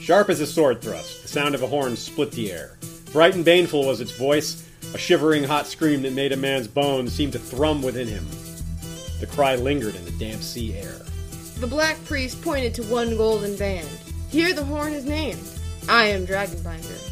Sharp as a sword thrust, the sound of a horn split the air. Bright and baneful was its voice, a shivering hot scream that made a man's bones seem to thrum within him. The cry lingered in the damp sea air. The black priest pointed to one golden band. Here the horn is named. I am Dragonbinder.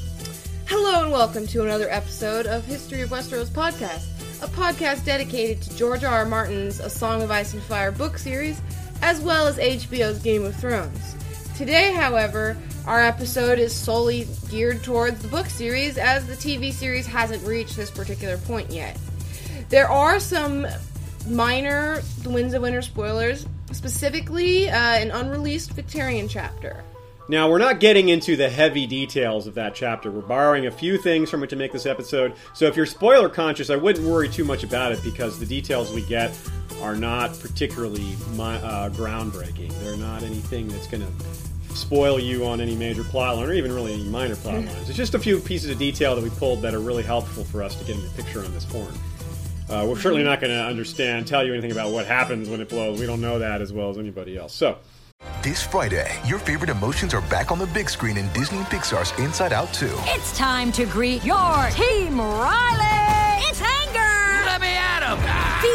Hello and welcome to another episode of History of Westeros podcast, a podcast dedicated to George R. R. Martin's A Song of Ice and Fire book series, as well as HBO's Game of Thrones. Today, however, our episode is solely geared towards the book series, as the TV series hasn't reached this particular point yet. There are some minor The Winds of Winter spoilers, specifically uh, an unreleased Victarion chapter. Now, we're not getting into the heavy details of that chapter. We're borrowing a few things from it to make this episode. So if you're spoiler conscious, I wouldn't worry too much about it because the details we get are not particularly mi- uh, groundbreaking. They're not anything that's going to spoil you on any major plot line or even really any minor plot lines. It's just a few pieces of detail that we pulled that are really helpful for us to get in the picture on this horn. Uh, we're certainly not going to understand, tell you anything about what happens when it blows. We don't know that as well as anybody else. So, This Friday, your favorite emotions are back on the big screen in Disney and Pixar's Inside Out 2. It's time to greet your team, Riley! It's anger! Let me at him!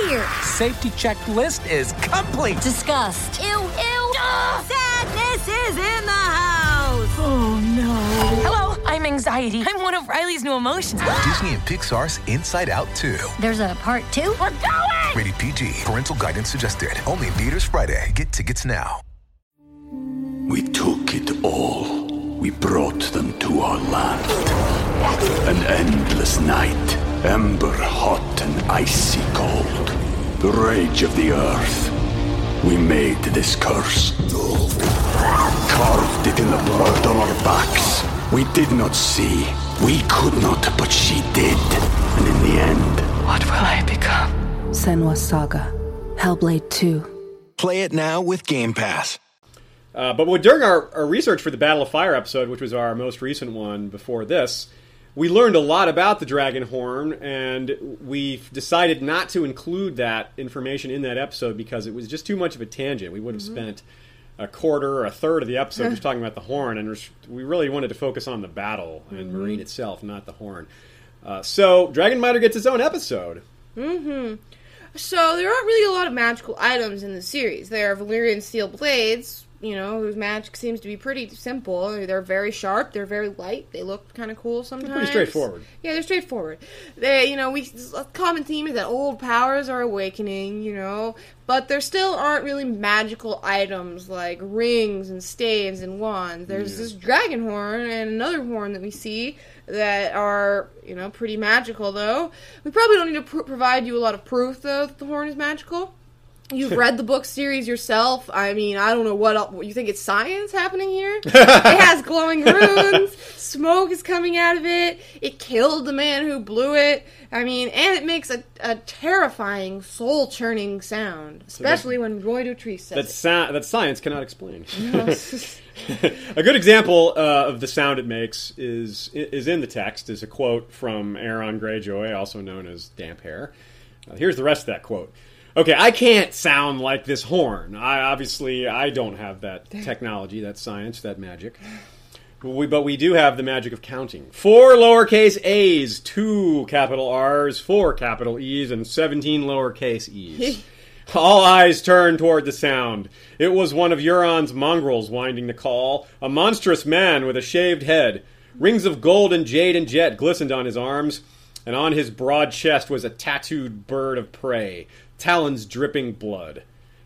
Fear! Safety checklist is complete. Disgust! Ew, ew! Sadness is in the house! Oh no. Hello, I'm anxiety. I'm one of Riley's new emotions. Disney and Pixar's Inside Out 2. There's a part two? We're going! Rated PG. Parental guidance suggested. Only in theaters Friday. Get tickets now. We took it all. We brought them to our land. An endless night, ember hot and icy cold. The rage of the earth. We made this curse. Carved it in the blood on our backs. We did not see. We could not, but she did. And in the end, What will I become? Senua Saga. Hellblade 2. Play it now with Game Pass. Uh, but during our, our research for the Battle of Fire episode, which was our most recent one before this, we learned a lot about the dragon horn, and we decided not to include that information in that episode because it was just too much of a tangent. We would have spent a quarter or a third of the episode just talking about the horn, and we really wanted to focus on the battle and Meereen itself, not the horn. Uh, so, Dragonbinder gets its own episode. So there aren't really a lot of magical items in the series. There are Valyrian steel blades, you know, whose magic seems to be pretty simple. They're very sharp. They're very light. They look kind of cool sometimes. Pretty straightforward. Yeah, they're straightforward. They, you know, we a common theme is that old powers are awakening. You know, but there still aren't really magical items like rings and staves and wands. There's this dragon horn and another horn that we see that are you know pretty magical though. We probably don't need to pr- provide you a lot of proof though that the horn is magical. You've read the book series yourself. I mean, I don't know what else. You think it's science happening here? it has glowing runes. Smoke is coming out of it. It killed the man who blew it. I mean, and it makes a, a terrifying, soul churning sound, especially when Roy Dotrice says That, it. sa- that science cannot explain. a good example uh, of the sound it makes is is in the text. Is a quote from Aeron Greyjoy, also known as Damphair. Uh, here's the rest of that quote. Okay, I can't sound like this horn. I obviously I don't have that technology, that science, that magic. We, but we do have the magic of counting. Four lowercase a's, two capital R's, four capital E's, and 17 lowercase e's. All eyes turned toward the sound. It was one of Euron's mongrels winding the call, a monstrous man with a shaved head. Rings of gold and jade and jet glistened on his arms, and on his broad chest was a tattooed bird of prey, talons dripping blood.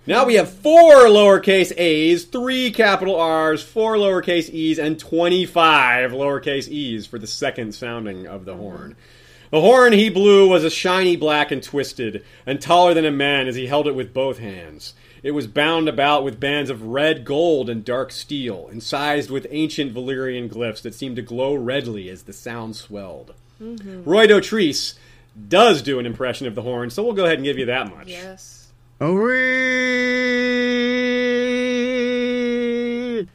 Now we have four lowercase a's, three capital R's, four lowercase e's, and 25 lowercase e's for the second sounding of the horn. The horn he blew was a shiny black and twisted, and taller than a man as he held it with both hands. It was bound about with bands of red gold and dark steel, incised with ancient Valyrian glyphs that seemed to glow redly as the sound swelled. Mm-hmm. Roy Dotrice does do an impression of the horn, so we'll go ahead and give you that much. yes.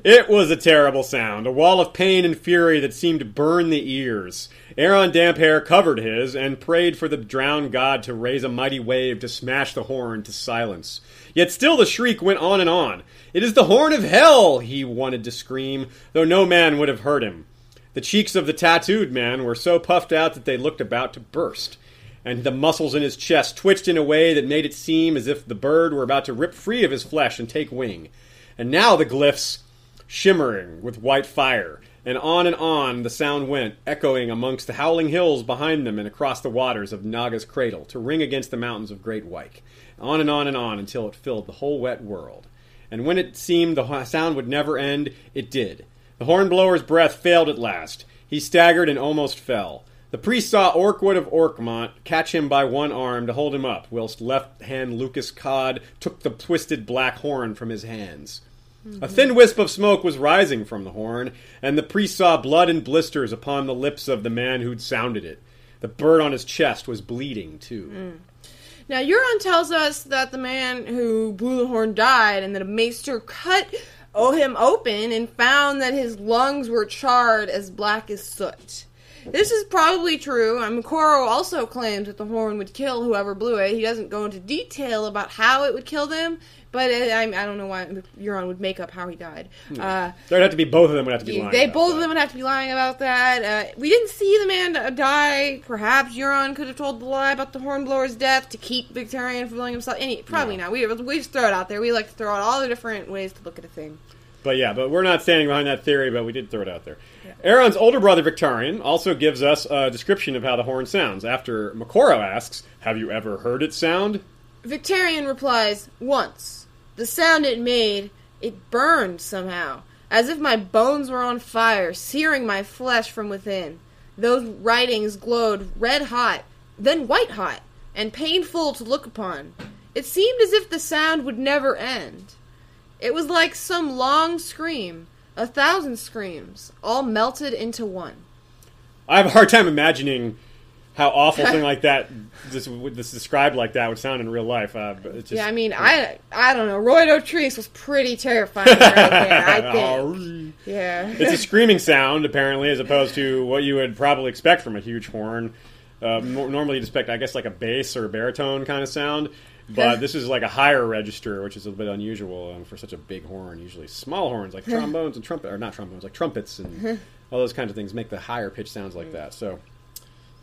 It was a terrible sound, a wall of pain and fury that seemed to burn the ears. Aeron Damphair covered his and prayed for the drowned god to raise a mighty wave to smash the horn to silence. Yet still the shriek went on and on. It is the horn of hell, he wanted to scream, though no man would have heard him. The cheeks of the tattooed man were so puffed out that they looked about to burst, and the muscles in his chest twitched in a way that made it seem as if the bird were about to rip free of his flesh and take wing. And now the glyphs shimmering with white fire, and on and on the sound went, echoing amongst the howling hills behind them and across the waters of Naga's cradle, to ring against the mountains of Great Wyke. On and on and on until it filled the whole wet world. And when it seemed the sound would never end, it did. The hornblower's breath failed at last. He staggered and almost fell. The priest saw Orkwood of Orkmont catch him by one arm to hold him up, whilst left hand Lucas Codd took the twisted black horn from his hands. A thin wisp of smoke was rising from the horn, and the priest saw blood and blisters upon the lips of the man who'd sounded it. The bird on his chest was bleeding, too. Mm. Now, Euron tells us that the man who blew the horn died and that a maester cut him open and found that his lungs were charred as black as soot. This is probably true. and Moqorro also claims that the horn would kill whoever blew it. He doesn't go into detail about how it would kill them, but it, I, I don't know why Euron would make up how he died. Uh, There'd have to be both of them would have to be lying. they both that. of them would have to be lying about that. Uh, we didn't see the man die. Perhaps Euron could have told the lie about the Hornblower's death to keep Victarion from feeling himself. Any, probably not. We, we just throw it out there. We like to throw out all the different ways to look at a thing. But yeah, but we're not standing behind that theory, but we did throw it out there. Aeron's older brother Victarion also gives us a description of how the horn sounds. After Moqorro asks, "Have you ever heard it sound?" Victarion replies, Once. The sound it made, it burned somehow, as if my bones were on fire, searing my flesh from within. Those writings glowed red hot, then white hot, and painful to look upon. It seemed as if the sound would never end. It was like some long scream, a thousand screams, all melted into one. I have a hard time imagining how awful something like that, this, this described like that, would sound in real life. Uh, but it's just, yeah, I mean, I I don't know. Roy Dotrice was pretty terrifying right there. I think. Yeah. it's a screaming sound apparently, as opposed to what you would probably expect from a huge horn. Uh, normally, you'd expect, I guess, like a bass or a baritone kind of sound. But this is like a higher register, which is a bit unusual um, for such a big horn. Usually, small horns like trombones and trumpet, or not trombones, like trumpets and all those kinds of things make the higher pitch sounds like that. So,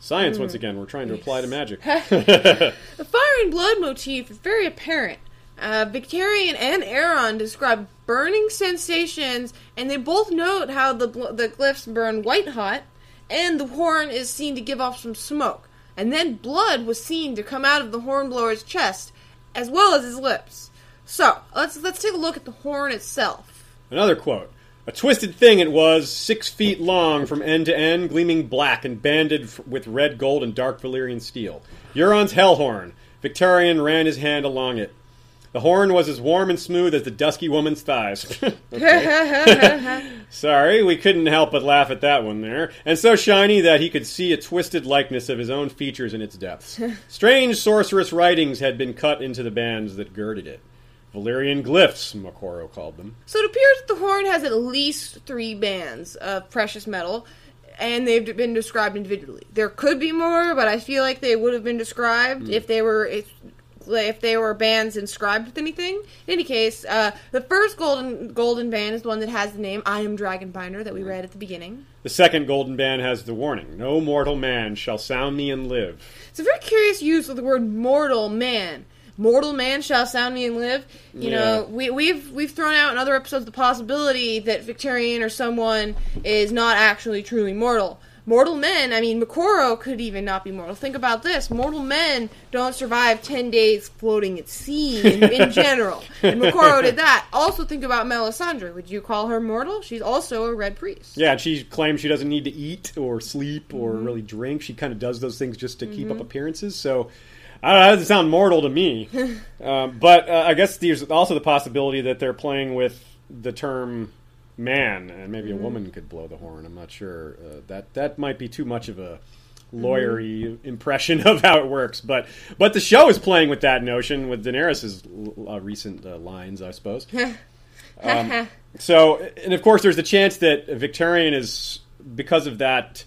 science once again, we're trying to apply to magic. The fire and blood motif is very apparent. Uh, Victarion and Aeron describe burning sensations, and they both note how the bl- the glyphs burn white hot, and the horn is seen to give off some smoke. And then blood was seen to come out of the hornblower's chest, as well as his lips. So let's let's take a look at the horn itself. Another quote. A twisted thing it was, six feet long from end to end, gleaming black and banded f- with red gold and dark Valyrian steel. Euron's hellhorn. Victarion ran his hand along it. The horn was as warm and smooth as the dusky woman's thighs. Sorry, we couldn't help but laugh at that one there. And so shiny that he could see a twisted likeness of his own features in its depths. Strange sorcerous writings had been cut into the bands that girded it. Valyrian glyphs, Moqorro called them. So it appears that the horn has at least three bands of precious metal, and they've been described individually. There could be more, but I feel like they would have been described hmm. if they were if, they were bands inscribed with anything. In any case, uh, the first golden golden band is the one that has the name "I am Dragonbinder" that we read at the beginning. The second golden band has the warning No mortal man shall sound me and live. It's a very curious use of the word "mortal man." Mortal man shall sound me and live. You Yeah. know, we, we've we've thrown out in other episodes the possibility that Victarion or someone is not actually truly mortal. Mortal men, I mean, Moqorro could even not be mortal. Think about this: mortal men don't survive ten days floating at sea in, in general, and Moqorro did that. Also, think about Melisandre. Would you call her mortal? She's also a red priest. Yeah, and she claims she doesn't need to eat or sleep or Mm-hmm. really drink. She kind of does those things just to keep up appearances. So, I don't know, that doesn't sound mortal to me. um, but uh, I guess there's also the possibility that they're playing with the term man, and maybe Mm-hmm. a woman could blow the horn. I'm not sure. Uh, that that might be too much of a lawyery impression of how it works. But but the show is playing with that notion with Daenerys's uh, recent uh, lines, I suppose. Um, so, and of course, there's the chance that Victarion is because of that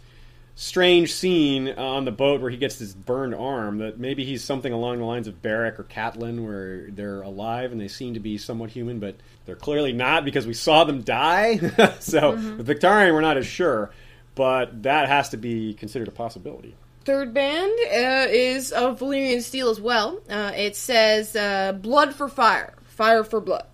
strange scene on the boat where he gets this burned arm. That maybe he's something along the lines of Beric or Catelyn, where they're alive and they seem to be somewhat human, but they're clearly not because we saw them die. so, with Victarion, we're not as sure, but that has to be considered a possibility. Third band uh, is of Valyrian steel as well. Uh, it says uh, "Blood for Fire, Fire for Blood."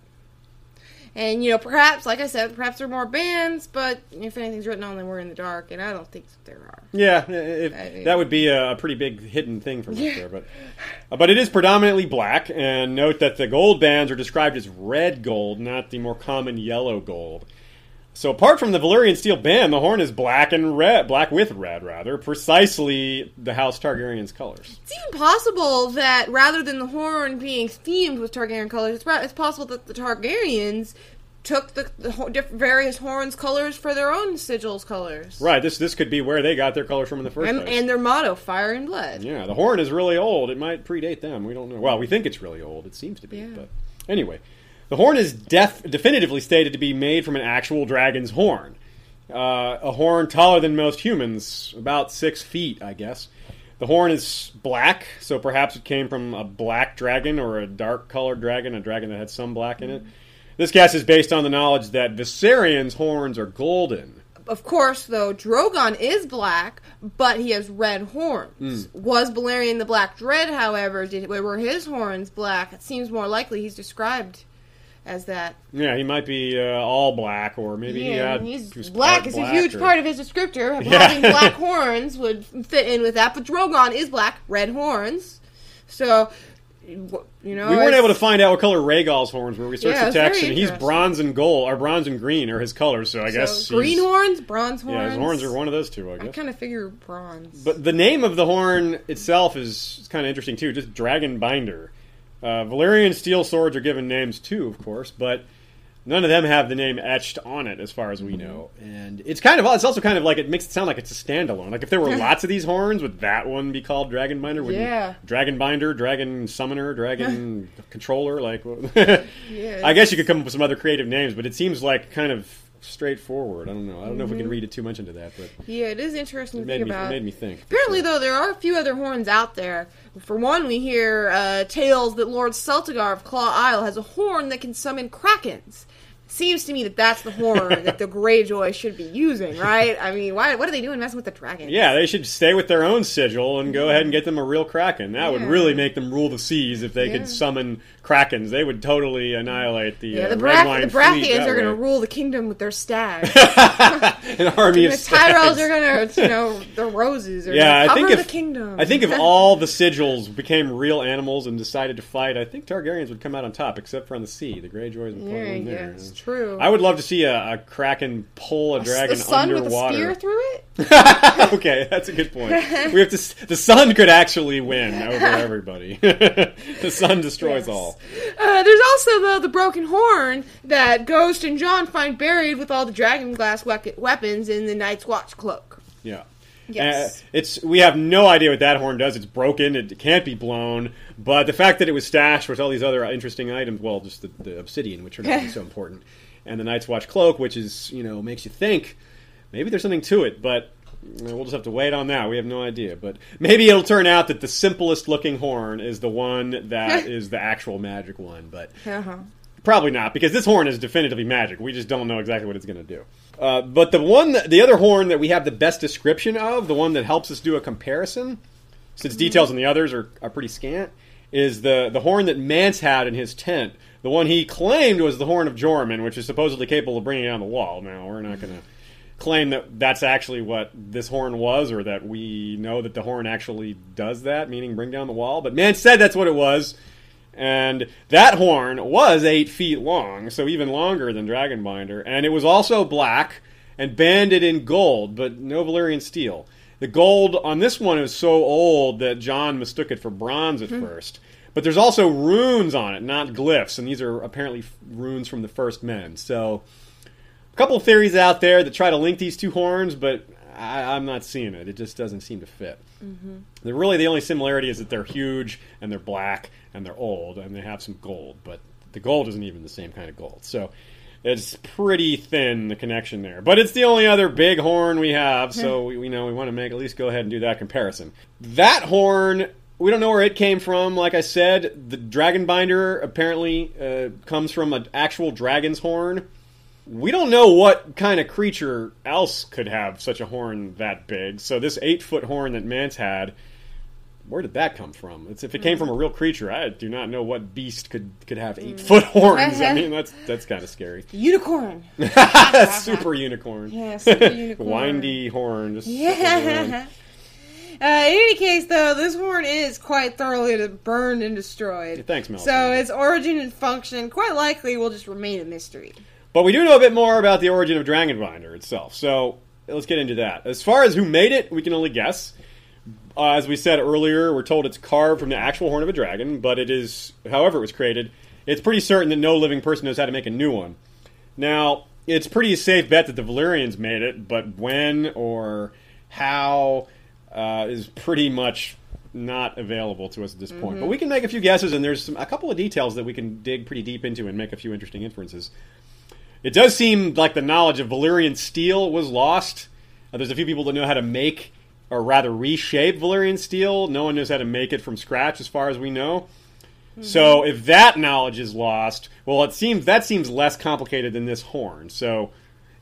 And you know, perhaps, like I said, perhaps there are more bands, but if anything's written on them, we're in the dark, and I don't think there are. Yeah, if, I mean- that would be a, a pretty big hidden thing from us there, but uh, but it is predominantly black. And note that the gold bands are described as red gold, not the more common yellow gold. So apart from the Valyrian steel band, the horn is black and red, black with red, rather, precisely the House Targaryen's colors. It's even possible that rather than the horn being themed with Targaryen colors, it's, it's possible that the Targaryens took the, the various horns colors for their own sigils colors. Right. This this could be where they got their colors from in the first And, place. and their motto, fire and blood. Yeah, the horn is really old. It might predate them. We don't know. Well, we think it's really old. It seems to be. Yeah. But anyway, the horn is def- definitively stated to be made from an actual dragon's horn. Uh, a horn taller than most humans, about six feet, I guess. The horn is black, so perhaps it came from a black dragon or a dark colored dragon, a dragon that had some black in it. This guess is based on the knowledge that Viserions' horns are golden. Of course, though, Drogon is black, but he has red horns. Hmm. Was Balerion the Black Dread, however, did were his horns black? It seems more likely he's described as that. Yeah, he might be uh, all black, or maybe he Yeah, had. he's he black is a huge or- part of his descriptor. Yeah. Having black horns would fit in with that, but Drogon is black, red horns. So, you know, We weren't able to find out what color Rhaegal's horns were. We searched Yeah, the text, and he's bronze and gold, or bronze and green are his colors. So I guess so, green horns, bronze horns. Yeah, his horns are one of those two, I guess. I guess. kind of figure bronze. But the name of the horn itself is kind of interesting too. Just Dragon Binder. Uh, Valyrian steel swords are given names too, of course, but none of them have the name etched on it, as far as we know. And it's kind of it's also kind of like it makes it sound like it's a standalone. Like if there were lots of these horns, would that one be called Dragon Binder? Wouldn't Yeah. Dragon Binder, Dragon Summoner, Dragon Controller. Like, Yeah, I guess you could come up with some other creative names, but it seems like kind of straightforward. I don't know. I don't know if we can read it too much into that, but Yeah, it is interesting it to made think me, it made me think. Apparently, though, there are a few other horns out there. For one, we hear uh, tales that Lord Celtigar of Claw Isle has a horn that can summon krakens. Seems to me that that's the horn that the Greyjoy should be using, right? I mean, why? What are they doing messing with the dragons? Yeah, they should stay with their own sigil and go ahead and get them a real kraken. That would really make them rule the seas if they Yeah. could summon krakens. They would totally annihilate the, Yeah, uh, the, wine the fleet are going to rule the kingdom with their stags. An army the of stags. Tyrells are going to, you know, the roses are Yeah, going I to think cover if the kingdom. I think if all the sigils became real animals and decided to fight, I think Targaryens would come out on top, except for on the sea. The Greyjoys would yeah, probably win yeah, there. True. I would love to see a, a kraken pull a dragon the sun with a underwater. spear through it. okay, that's a good point. We have to. The sun could actually win over everybody. the sun destroys Yes. all. Uh, there's also the the broken horn that Ghost and Jon find buried with all the dragon glass wec- weapons in the Night's Watch cloak. Yeah. Yes. Uh, it's we have no idea what that horn does. It's broken. It can't be blown. But the fact that it was stashed with all these other interesting items, well, just the, the obsidian, which are not so important, and the Night's Watch cloak, which is you know makes you think maybe there's something to it, but. We'll just have to wait on that. We have no idea, but maybe it'll turn out that the simplest looking horn is the one that is the actual magic one. But Uh-huh. Probably not, because this horn is definitively magic. We just don't know exactly what it's going to do. Uh, but the one, that, the other horn that we have the best description of, the one that helps us do a comparison, since details on the others are, are pretty scant, is the the horn that Mance had in his tent. The one he claimed was the horn of Joramun, which is supposedly capable of bringing down the wall. Now we're not going to claim that that's actually what this horn was, or that we know that the horn actually does that, meaning bring down the wall. But Mance said that's what it was. And that horn was eight feet long, so even longer than Dragonbinder. And it was also black and banded in gold, but no Valyrian steel. The gold on this one is so old that Jon mistook it for bronze at hmm. first. But there's also runes on it, not glyphs, and these are apparently runes from the first men. So, a couple theories out there that try to link these two horns, but I, I'm not seeing it. It just doesn't seem to fit. Mm-hmm. The really the only similarity is that they're huge and they're black and they're old and they have some gold, but the gold isn't even the same kind of gold. So it's pretty thin the connection there. But it's the only other big horn we have, so we, we know we want to make at least go ahead and do that comparison. That horn. We don't know where it came from. Like I said, the dragon binder apparently uh, comes from an actual dragon's horn. We don't know what kind of creature else could have such a horn that big. So this eight foot horn that Mance had, where did that come from? It's, if it came from a real creature, I do not know what beast could could have eight foot horns. I mean, that's that's kind of scary. Unicorn. super unicorn. Yeah, super unicorn. Windy horn. Just Yeah. Uh, in any case, though, this horn is quite thoroughly burned and destroyed. Thanks, Mel. So its origin and function quite likely will just remain a mystery. But we do know a bit more about the origin of Dragonbinder itself. So let's get into that. As far as who made it, we can only guess. Uh, as we said earlier, we're told it's carved from the actual horn of a dragon, but it is, however it was created, it's pretty certain that no living person knows how to make a new one. Now, it's pretty safe bet that the Valyrians made it, but when or how uh, is pretty much not available to us at this point. But we can make a few guesses, and there's some, a couple of details that we can dig pretty deep into and make a few interesting inferences. It does seem like the knowledge of Valyrian steel was lost. Uh, there's a few people that know how to make, or rather reshape Valyrian steel. No one knows how to make it from scratch, as far as we know. So mm-hmm. if that knowledge is lost, well, it seems that seems less complicated than this horn. So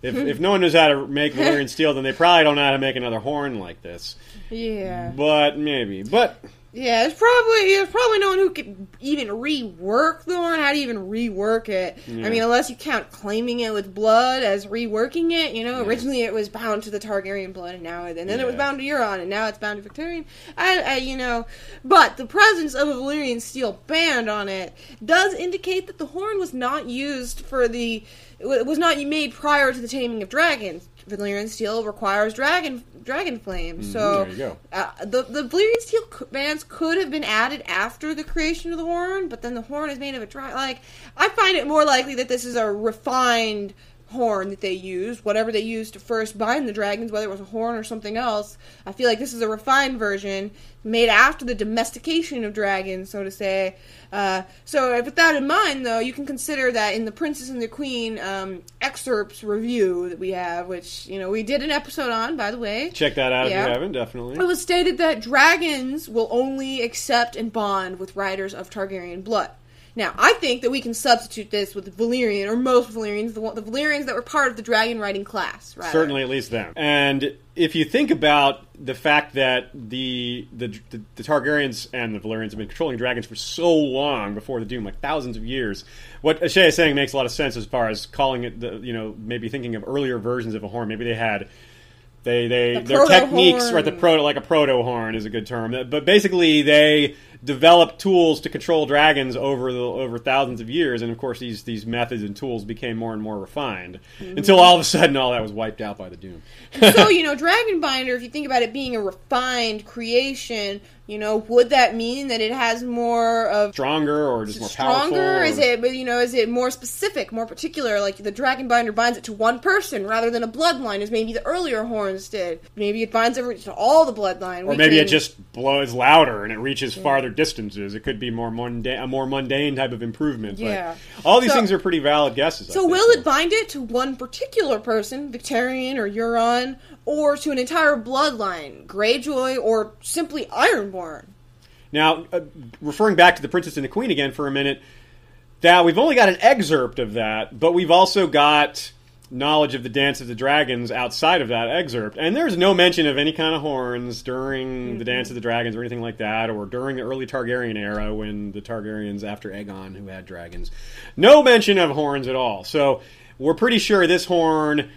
if, hmm. if no one knows how to make Valyrian steel, then they probably don't know how to make another horn like this. Yeah. But maybe. But Yeah, it's probably there's probably no one who could even rework the horn. How to even rework it? I mean, unless you count claiming it with blood as reworking it. You know, originally it was bound to the Targaryen blood, and now and then it was bound to Euron, and now it's bound to Victarion. I, I, you know, but the presence of a Valyrian steel band on it does indicate that the horn was not used for the it was not made prior to the taming of dragons. Valyrian steel requires dragon dragon flame, so you go. uh, the the Valyrian steel bands could have been added after the creation of the horn, but then the horn is made of a dry. Like I find it more likely that this is a refined horn that they used, whatever they used to first bind the dragons, whether it was a horn or something else. I feel like this is a refined version made after the domestication of dragons, so to say. Uh, so with that in mind, though, you can consider that in the Princess and the Queen um, excerpts review that we have, which you know we did an episode on, by the way. check that out Yeah. if you haven't, definitely. It was stated that dragons will only accept and bond with riders of Targaryen blood. Now, I think that we can substitute this with Valyrian, or most Valyrians, the, the Valyrians that were part of the dragon riding class, rather. Certainly, at least them. And if you think about the fact that the, the the the Targaryens and the Valyrians have been controlling dragons for so long before the Doom, like thousands of years, what Ashay is saying makes a lot of sense as far as calling it the you know maybe thinking of earlier versions of a horn. Maybe they had. They, they The their techniques horn. right the proto like a proto horn is a good term but basically they developed tools to control dragons over the over thousands of years and of course these these methods and tools became more and more refined Mm-hmm. until all of a sudden all that was wiped out by the doom so, you know, Dragonbinder, if you think about it being a refined creation, you know, would that mean that it has more of stronger or just more powerful? stronger? powerful Is it, but, you know, is it more specific, more particular? Like the dragon binder binds it to one person rather than a bloodline, as maybe the earlier horns did. Maybe it binds it to all the bloodline. or We maybe it just blows louder and it reaches farther distances. It could be more mundane, a more mundane type of improvement. Yeah. All these So- things are pretty valid guesses. So will it bind it to one particular person, Victarion or Euron, or to an entire bloodline, Greyjoy, or simply Ironborn? Now, uh, referring back to the Princess and the Queen again for a minute, now we've only got an excerpt of that, but we've also got knowledge of the Dance of the Dragons outside of that excerpt, and there's no mention of any kind of horns during the mm-hmm. Dance of the Dragons or anything like that, or during the early Targaryen era when the Targaryens after Aegon who had dragons, no mention of horns at all. So we're pretty sure this horn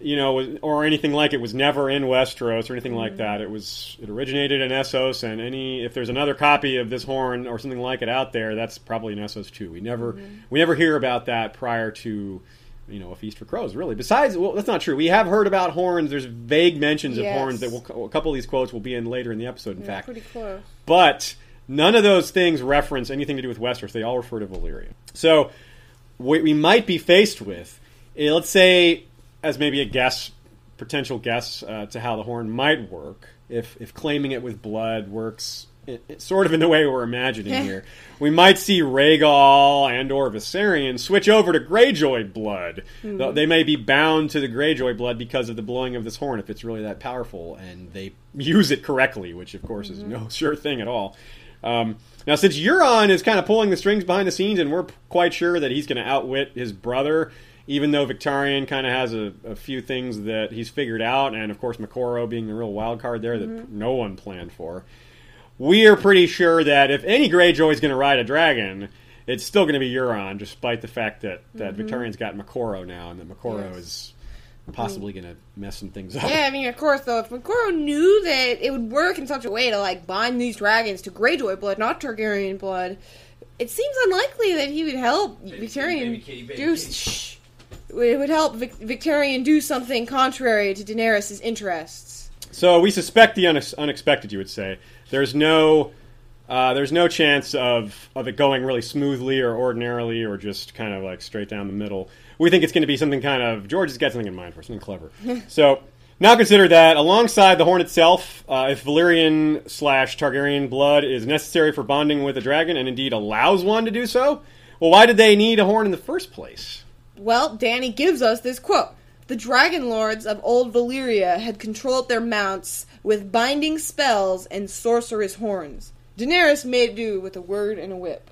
you know, or anything like it was never in Westeros or anything like mm-hmm. that. It was it originated in Essos, and any if there's another copy of this horn or something like it out there, that's probably in Essos too. We never mm-hmm. we never hear about that prior to you know a feast for crows. Really, besides, well, that's not true. We have heard about horns. There's vague mentions of horns that will a couple of these quotes will be in later in the episode. In fact, Pretty close. but none of those things reference anything to do with Westeros. They all refer to Valyria. So what we might be faced with, eh, let's say, as maybe a guess, potential guess uh, to how the horn might work, if if claiming it with blood works it, it- sort of in the way we're imagining here, we might see Rhaegal and or Viserion switch over to Greyjoy blood. Hmm. Though They may be bound to the Greyjoy blood because of the blowing of this horn, if it's really that powerful, and they use it correctly, which of course is mm-hmm. no sure thing at all. Um, now, since Euron is kind of pulling the strings behind the scenes, and we're quite sure that he's going to outwit his brother, even though Victarion kind of has a, a few things that he's figured out, and of course Moqorro being the real wild card there that mm-hmm. no one planned for, we are pretty sure that if any Greyjoy is going to ride a dragon, it's still going to be Euron, despite the fact that, that mm-hmm. Victarion's got Moqorro now, and that Moqorro Yes. is possibly going to mess some things up. Yeah, I mean, of course, though, if Moqorro knew that it would work in such a way to like bind these dragons to Greyjoy blood, not Targaryen blood, it seems unlikely that he would help Victarion baby kitty, baby do. Shh, it would help Vic- Victarion do something contrary to Daenerys' interests. So we suspect the unex- unexpected. You would say there's no uh, there's no chance of of it going really smoothly or ordinarily or just kind of like straight down the middle. We think it's going to be something kind of George has got something in mind for something clever. so now consider that alongside the horn itself, uh, if Valyrian slash Targaryen blood is necessary for bonding with a dragon and indeed allows one to do so, well, why did they need a horn in the first place? Well, Dany gives us this quote. The dragon lords of old Valyria had controlled their mounts with binding spells and sorcerous horns. Daenerys made do with a word and a whip.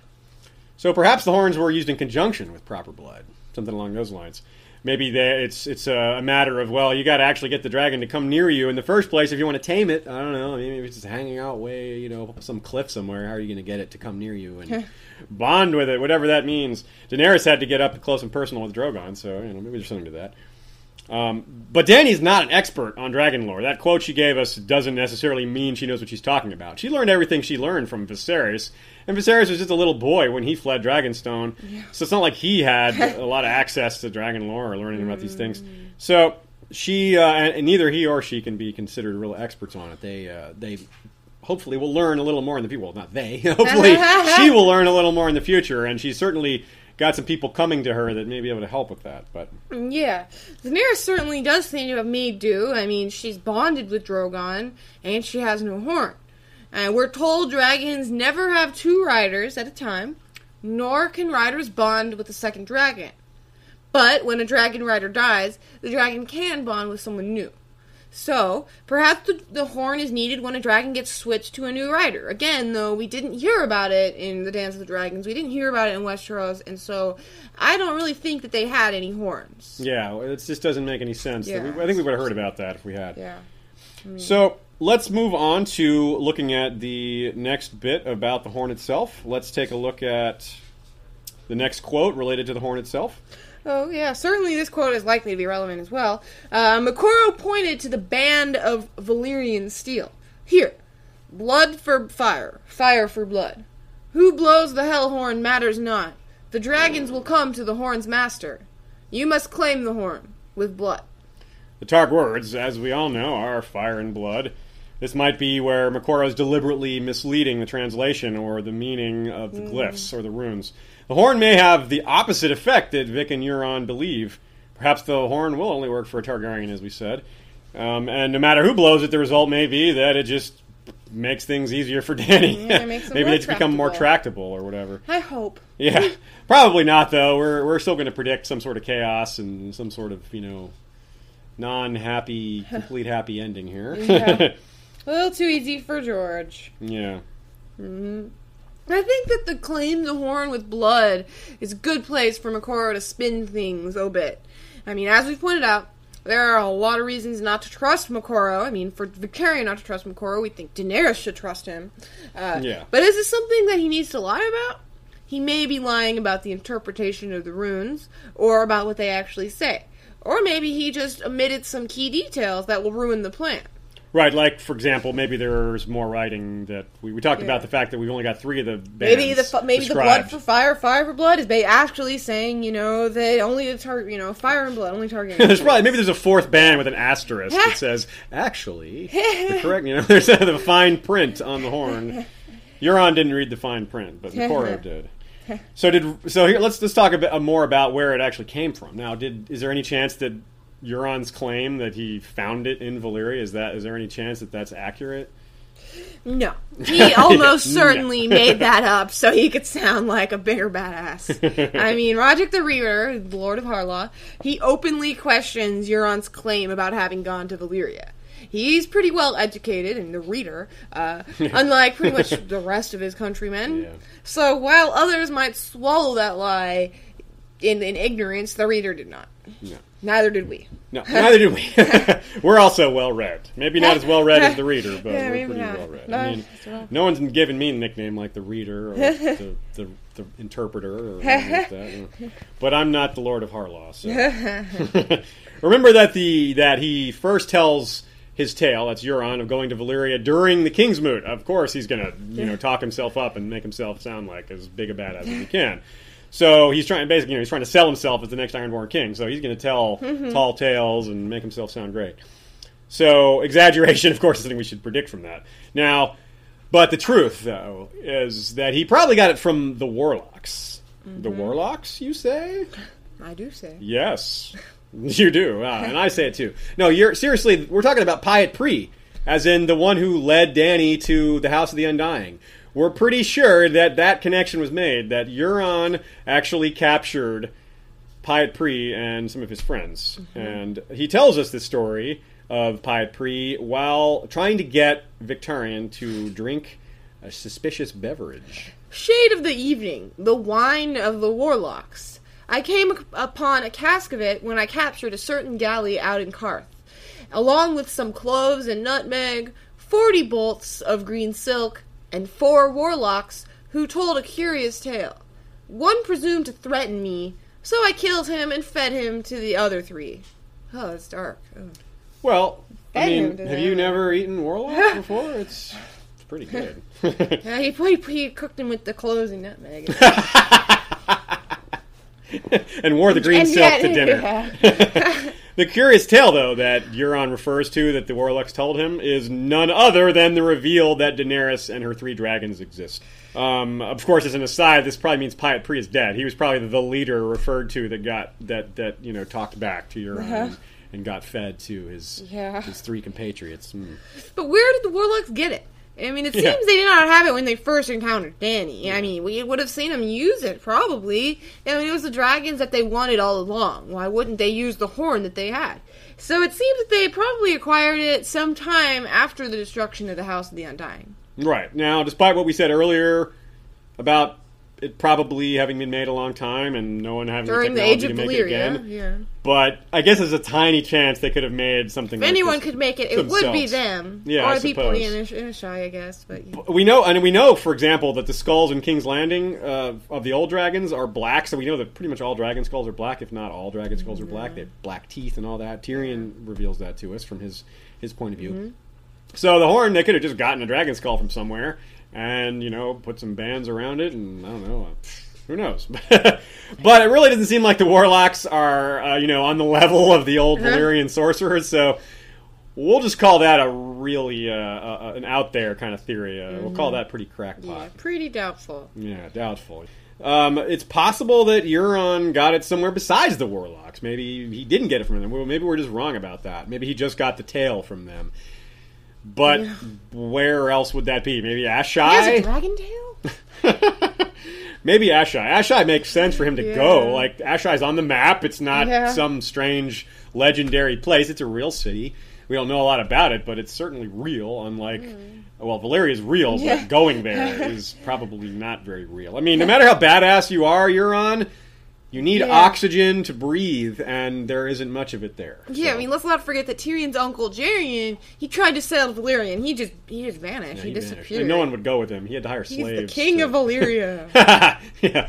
So perhaps the horns were used in conjunction with proper blood, something along those lines. Maybe they, it's it's a, a matter of well, you got to actually get the dragon to come near you in the first place if you want to tame it. I don't know. Maybe it's just hanging out way, you know, some cliff somewhere. How are you going to get it to come near you and bond with it, whatever that means? Daenerys had to get up close and personal with Drogon, so you know maybe there's something to that. Um, but Dany's not an expert on dragon lore. That quote she gave us doesn't necessarily mean she knows what she's talking about. She learned everything she learned from Viserys, and Viserys was just a little boy when he fled Dragonstone. So it's not like he had a lot of access to dragon lore or learning about these things. So she uh, and, and neither he or she can be considered real experts on it. They uh, they hopefully will learn a little more in the future. Well, not they. hopefully she will learn a little more in the future, and she's certainly got some people coming to her that may be able to help with that. But Yeah, Daenerys certainly does seem to have made do. I mean, she's bonded with Drogon, and she has no horn. And we're told dragons never have two riders at a time, nor can riders bond with a second dragon. But when a dragon rider dies, the dragon can bond with someone new. So, perhaps the, the horn is needed when a dragon gets switched to a new rider. Again, though, we didn't hear about it in the Dance of the Dragons. We didn't hear about it in Westeros, and so I don't really think that they had any horns. Yeah, it just doesn't make any sense. Yeah. We- I think we would have heard about that if we had. Yeah. So let's move on to looking at the next bit about the horn itself. Let's take a look at the next quote related to the horn itself. Oh, yeah, certainly this quote is likely to be relevant as well. Uh, Moqorro pointed to the band of Valyrian steel. Here, blood for fire, fire for blood. Who blows the hell horn matters not. The dragons will come to the horn's master. You must claim the horn with blood. The Targ words, as we all know, are fire and blood. This might be where Moqorro is deliberately misleading the translation or the meaning of the glyphs or the runes. The horn may have the opposite effect that Vic and Euron believe. Perhaps the horn will only work for a Targaryen, as we said. Um, and no matter who blows it, the result may be that it just makes things easier for Dany. Yeah, Maybe they just become more tractable. or whatever. I hope. Yeah, probably not though. We're we're still going to predict some sort of chaos and some sort of you know non-happy, complete happy ending here. Yeah. A little too easy for George. yeah. I think that the claim the horn with blood is a good place for Moqorro to spin things a bit. I mean, as we've pointed out, there are a lot of reasons not to trust Moqorro. I mean, for Victoria not to trust Moqorro, we think Daenerys should trust him. Uh, Yeah. But is this something that he needs to lie about? He may be lying about the interpretation of the runes, or about what they actually say. Or maybe he just omitted some key details that will ruin the plan. Right, like for example, maybe there's more writing that we, we talked Yeah. about the fact that we've only got three of the bands Maybe the maybe the blood for fire, fire for blood is actually saying you know that only the tar- you know fire and blood only Targaryen. there's probably maybe there's a fourth band with an asterisk that says actually the correct. You know, there's the fine print on the horn. Euron didn't read the fine print, but Moqorro did. So did so here. Let's let's talk a bit uh, more about where it actually came from. Now, did is there any chance that Euron's claim that he found it in Valyria is that is there any chance that that's accurate? No. He almost No. certainly made that up so he could sound like a bigger badass. I mean, Rodrik the Reader, the Lord of Harlaw, he openly questions Euron's claim about having gone to Valyria. He's pretty well educated and the reader, uh, unlike pretty much the rest of his countrymen. Yeah. So while others might swallow that lie in, in ignorance, the reader did not. No. Neither did we. No, neither do we. we're also well read. Maybe not as well read as the reader, but Yeah, we're pretty not. well read. No, I mean, well- no one's given me a nickname like the reader or the, the, the interpreter or anything like that. But I'm not the Lord of Harlaw. So. Remember that the that he first tells his tale, that's Euron, of going to Valyria during the King's Moot. Of course, he's going to you know talk himself up and make himself sound like as big a badass as he can. So he's trying basically, you know, he's trying to sell himself as the next Ironborn King. So he's going to tell tall tales and make himself sound great. So exaggeration, of course, is something we should predict from that. Now, but the truth, though, is that he probably got it from the Warlocks. The Warlocks, you say? I do say. Yes, you do, Ah, and I say it too. No, you're seriously. We're talking about Pyat Pree, as in the one who led Dany to the House of the Undying. We're pretty sure that that connection was made. That Euron actually captured Pyat Pree and some of his friends, mm-hmm. and he tells us the story of Pyat Pree while trying to get Victarion to drink a suspicious beverage. Shade of the evening, the wine of the warlocks. I came upon a cask of it when I captured a certain galley out in Qarth, along with some cloves and nutmeg, forty bolts of green silk, and four warlocks who told a curious tale. One presumed to threaten me, so I killed him and fed him to the other three. Oh, it's dark. Oh. Well, I Fed mean, to have you them. never eaten Warlock before? It's it's pretty good. Yeah, he, he, he cooked him with the cloves and nutmeg. and wore the green And silk yet- to dinner. yeah. The curious tale, though, that Euron refers to that the Warlocks told him is none other than the reveal that Daenerys and her three dragons exist. Um, of course, as an aside, this probably means Pyat Pree is dead. He was probably the leader referred to that got that that you know talked back to Euron and, and got fed to his Uh-huh. Yeah. his three compatriots. Hmm. But where did the warlocks get it? I mean, it Yeah. seems they did not have it when they first encountered Dany. I mean, we would have seen them use it, probably. I mean, it was the dragons that they wanted all along. Why wouldn't they use the horn that they had? So it seems that they probably acquired it sometime after the destruction of the House of the Undying. Right. Now, despite what we said earlier about it probably having been made a long time and no one having During the the technology Age of to make it again, yeah. but I guess there's a tiny chance they could have made something. If like anyone could make it, it would be them. Yeah, or I the people in Ish- Inishai, I guess. But yeah. We know, and we know, for example, that the skulls in King's Landing uh, of the old dragons are black. So we know that pretty much all dragon skulls are black, if not all dragon skulls are black. They have black teeth and all that. Tyrion reveals that to us from his his point of view. Mm-hmm. So the horn, they could have just gotten a dragon skull from somewhere, and you know, put some bands around it, and I don't know. uh, Who knows? but it really doesn't seem like the warlocks are, uh, you know, on the level of the old Uh-huh. Valyrian sorcerers. So we'll just call that a really uh, uh, an out there kind of theory. Uh, We'll call that pretty crackpot. Mm-hmm. yeah, pretty doubtful. Yeah, doubtful. Um, it's possible that Euron got it somewhere besides the Warlocks. Maybe he didn't get it from them. Well, maybe we're just wrong about that. Maybe he just got the tail from them. But where else would that be? Maybe He has a Asshai? dragon tail? Maybe Asshai. Asshai makes sense for him to Yeah. go. Like Asshai's on the map. It's not Yeah. some strange legendary place. It's a real city. We don't know a lot about it, but it's certainly real. Unlike, hmm. well, Valyria is real. Yeah. but going there is probably not very real. I mean, no matter how badass you are, Euron, you need Yeah. oxygen to breathe, and there isn't much of it there. Yeah, So, I mean, let's not forget that Tyrion's uncle Gerion, he tried to settle Valyria, and he just he just vanished. yeah, he, he vanished. disappeared. And no one would go with him. He had to hire He's slaves. the king to- of Valyria. yeah.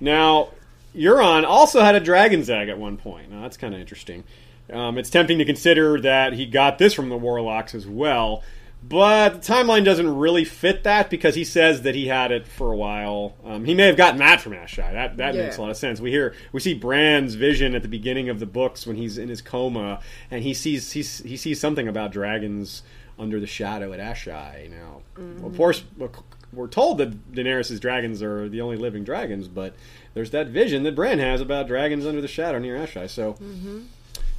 Now, Euron also had a dragon's egg at one point. Now, that's kind of interesting. Um, it's tempting to consider that he got this from the Warlocks as well, but the timeline doesn't really fit that because he says that he had it for a while. Um, he may have gotten that from Asshai. That that Yeah. makes a lot of sense. We hear we see Bran's vision at the beginning of the books when he's in his coma, and he sees he's, he sees something about dragons under the shadow at Asshai. Now, of mm-hmm. course, we're told that Daenerys' dragons are the only living dragons, but there's that vision that Bran has about dragons under the shadow near Asshai. So, mm-hmm.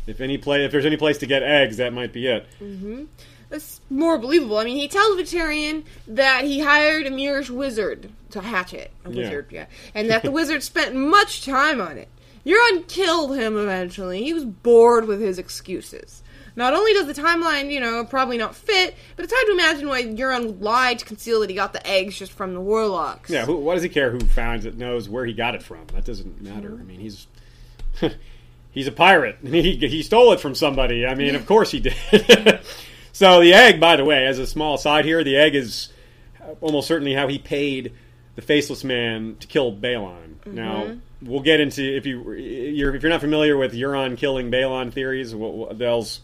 if any play, if there's any place to get eggs, that might be it. Mm-hmm. It's more believable. I mean, he tells Victarion that he hired a Myrish wizard to hatch it. A Yeah. wizard, yeah. And that the wizard spent much time on it. Euron killed him eventually. He was bored with his excuses. Not only does the timeline, you know, probably not fit, but it's hard to imagine why Euron would lie to conceal that he got the eggs just from the warlocks. Yeah, who, what does he care who finds it, knows where he got it from? That doesn't matter. I mean, he's he's a pirate. He, he stole it from somebody. I mean, of course he did. so the egg, by the way, as a small side here, the egg is almost certainly how he paid the faceless man to kill Balon. Now we'll get into if you you're, if you're not familiar with Euron killing Balon theories, there's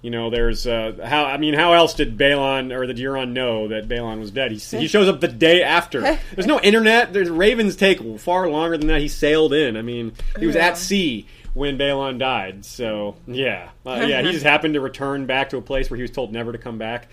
you know, there's uh, how I mean, how else did Balon or did Euron know that Balon was dead? He, he shows up the day after. There's no internet. There's ravens take far longer than that. He sailed in. I mean, he was Yeah. at sea when Balon died. So yeah, uh, yeah, he just happened to return back to a place where he was told never to come back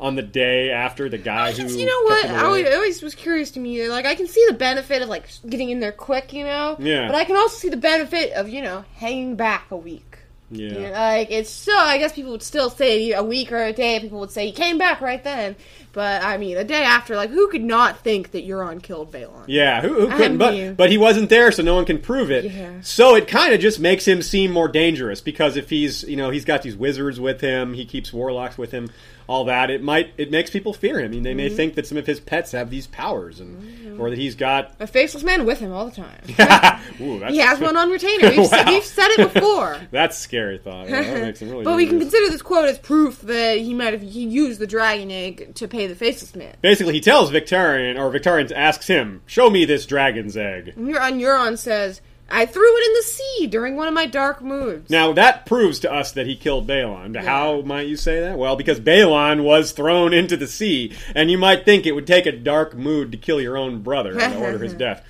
on the day after the guy who. You know what? I always, was curious to me. Like, I can see the benefit of like getting in there quick, you know. Yeah. But I can also see the benefit of you know hanging back a week. Yeah. You know, like it's so. I guess people would still say a week or a day. People would say he came back right then. But I mean, a day after, like, who could not think that Euron killed Balon? Yeah, who, who couldn't? But but he wasn't there, so no one can prove it. Yeah. So it kind of just makes him seem more dangerous because if he's you know he's got these wizards with him, he keeps warlocks with him, all that. It might it makes people fear him. I mean, they may Mhm. think that some of his pets have these powers, and or that he's got. A faceless man with him all the time. Ooh, that's, he has one on retainer. We've, Wow. we've said it before. That's a scary thought. Well, that makes him really but we can consider this quote as proof that he might have he used the dragon egg to pay the faceless man. Basically, he tells Victarion, or Victarion asks him, "Show me this dragon's egg." And Euron, says, "I threw it in the sea during one of my dark moods." Now that proves to us that he killed Balon. How might you say that? Well, because Balon was thrown into the sea, and you might think it would take a dark mood to kill your own brother and order his death.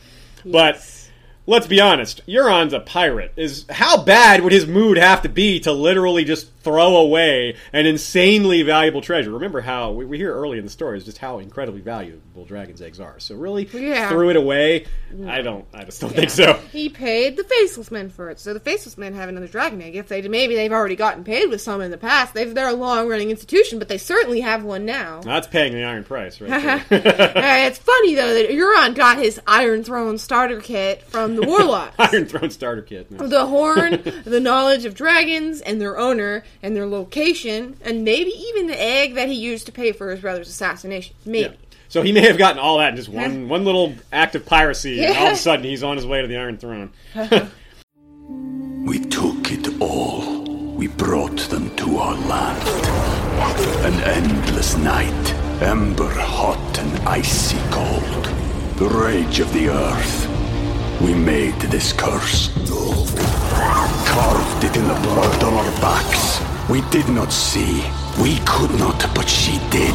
But let's be honest, Euron's a pirate. Is how bad would his mood have to be to literally just throw away an insanely valuable treasure? Remember how we, we hear early in the story is just how incredibly valuable dragon's eggs are. So really, Yeah. threw it away. I don't. I just don't think so. He paid the faceless men for it, so the faceless men have another dragon egg. If they maybe they've already gotten paid with some in the past, they've, they're a long running institution, but they certainly have one now. That's paying the iron price, right? it's funny though that Euron got his Iron Throne starter kit from the Warlock. Iron Throne starter kit. Nice. the horn, the knowledge of dragons and their owner and their location, and maybe even the egg that he used to pay for his brother's assassination. Maybe. So he may have gotten all that in just one one little act of piracy, and all of a sudden he's on his way to the Iron Throne. We took it all. We brought them to our land. An endless night, ember hot and icy cold. The rage of the earth. We made this curse. Carved it in the blood on our backs. We did not see. We could not, but she did.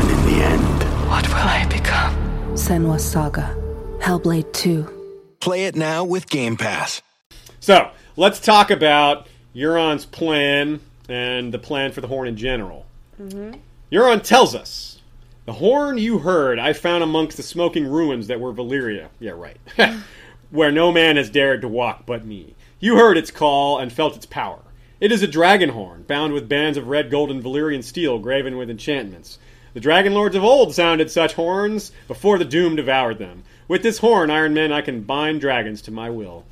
And in the end, What will I become? Senua's Saga. Hellblade 2. Play it now with Game Pass. So let's talk about Euron's plan and the plan for the Horn in general. Mm-hmm. Euron tells us the horn you heard I found amongst the smoking ruins that were Valyria. Yeah, right. Mm-hmm. Where no man has dared to walk but me. You heard its call and felt its power. It is a dragon horn, bound with bands of red, gold, and Valyrian steel graven with enchantments. The dragon lords of old sounded such horns before the doom devoured them. With this horn, Iron Man, I can bind dragons to my will.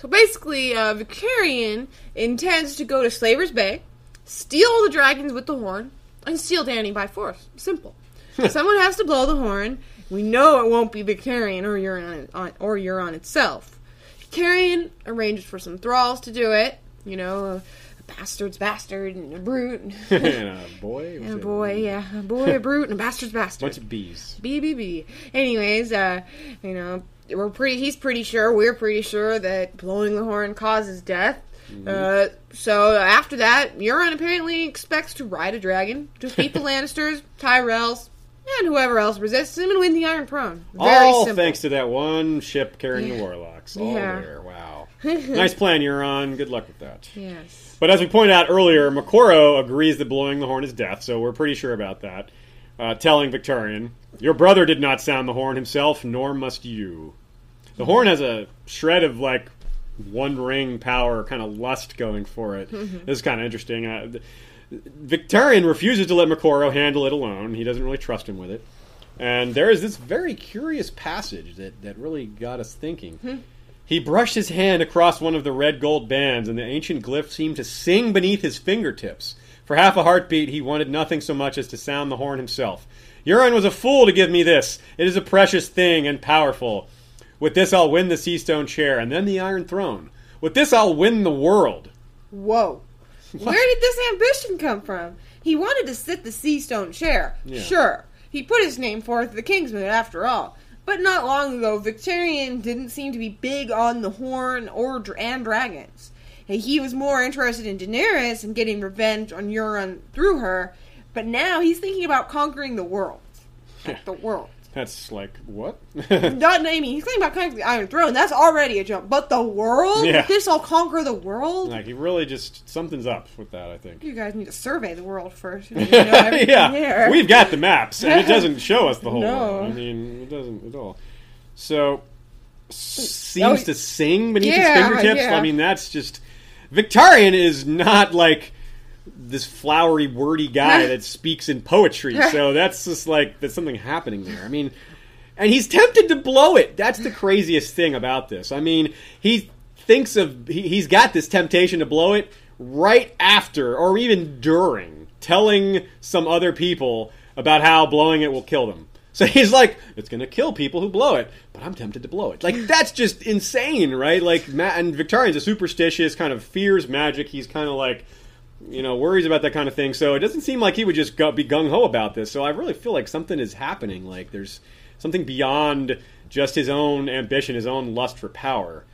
So basically, uh, Victarion intends to go to Slaver's Bay, steal the dragons with the horn, and steal Dany by force. Simple. Someone has to blow the horn. We know it won't be Victarion or Euron on- or Euron itself. Victarion arranges for some thralls to do it. You know, a, a bastard's bastard and a brute. and a boy. And a boy, yeah, a boy, a brute, and a bastard's bastard. bunch of bees. BBB. Anyways, uh, you know, we're pretty. He's pretty sure. We're pretty sure that blowing the horn causes death. Uh, so after that, Euron apparently expects to ride a dragon, defeat the Lannisters, Tyrells, and whoever else resists him, and win the Iron Throne. Very All simple. thanks to that one ship carrying the warlocks. All Yeah. there. Wow. nice plan, Euron. Good luck with that. Yes. But as we pointed out earlier, Moqorro agrees that blowing the horn is death, so we're pretty sure about that. Uh, telling Victarion, Your brother did not sound the horn himself, nor must you. The horn has a shred of, like, one ring power, kind of lust going for it. This is kind of interesting. Uh, Victarion refuses to let Moqorro handle it alone. He doesn't really trust him with it. And there is this very curious passage that, that really got us thinking. Hmm. He brushed his hand across one of the red gold bands, and the ancient glyph seemed to sing beneath his fingertips. For half a heartbeat, he wanted nothing so much as to sound the horn himself. Euron was a fool to give me this. It is a precious thing and powerful. With this, I'll win the Sea Stone chair and then the Iron Throne. With this, I'll win the world. Whoa. Where did this ambition come from? He wanted to sit the Sea Stone chair. Yeah. Sure. He put his name forth the Kingsmoot after all. But not long ago, Victarion didn't seem to be big on the horn or and dragons. He was more interested in Daenerys and getting revenge on Euron through her, but now he's thinking about conquering the world. Like, the world. That's like, what? Not, naming. he's thinking about conquering the Iron Throne. That's already a jump. But the world? Yeah. This will conquer the world? like, he really just, something's up with that, I think. You guys need to survey the world first. You know yeah, we've got the maps, and it doesn't show us the whole No. world. I mean, it doesn't at all. So, seems Oh, to sing beneath yeah, his fingertips. yeah. I mean, that's just Victarion is not like this flowery, wordy guy that speaks in poetry. So that's just like there's something happening there. I mean, and he's tempted to blow it. That's the craziest thing about this. I mean, he thinks of he, he's got this temptation to blow it right after or even during telling some other people about how blowing it will kill them. So he's like, it's going to kill people who blow it, but I'm tempted to blow it. Like that's just insane, right? Like, Ma- and Victarion's a superstitious, kind of fears magic. He's kind of like, you know, worries about that kind of thing. So it doesn't seem like he would just go, be gung ho about this. So I really feel like something is happening. Like there's something beyond just his own ambition, his own lust for power.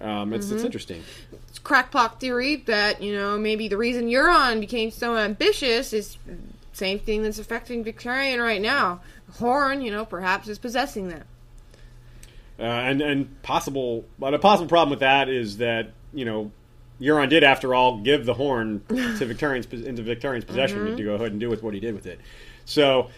Um, it's, it's Mhm. interesting. It's crackpot theory that, you know, maybe the reason Euron became so ambitious is same thing that's affecting Victarion right now. Horn, you know, perhaps is possessing them. Uh, and and possible, but a possible problem with that is that you know Euron did, after all, give the horn to Victarion's into Victarion's possession Mhm. to go ahead and do with what he did with it. So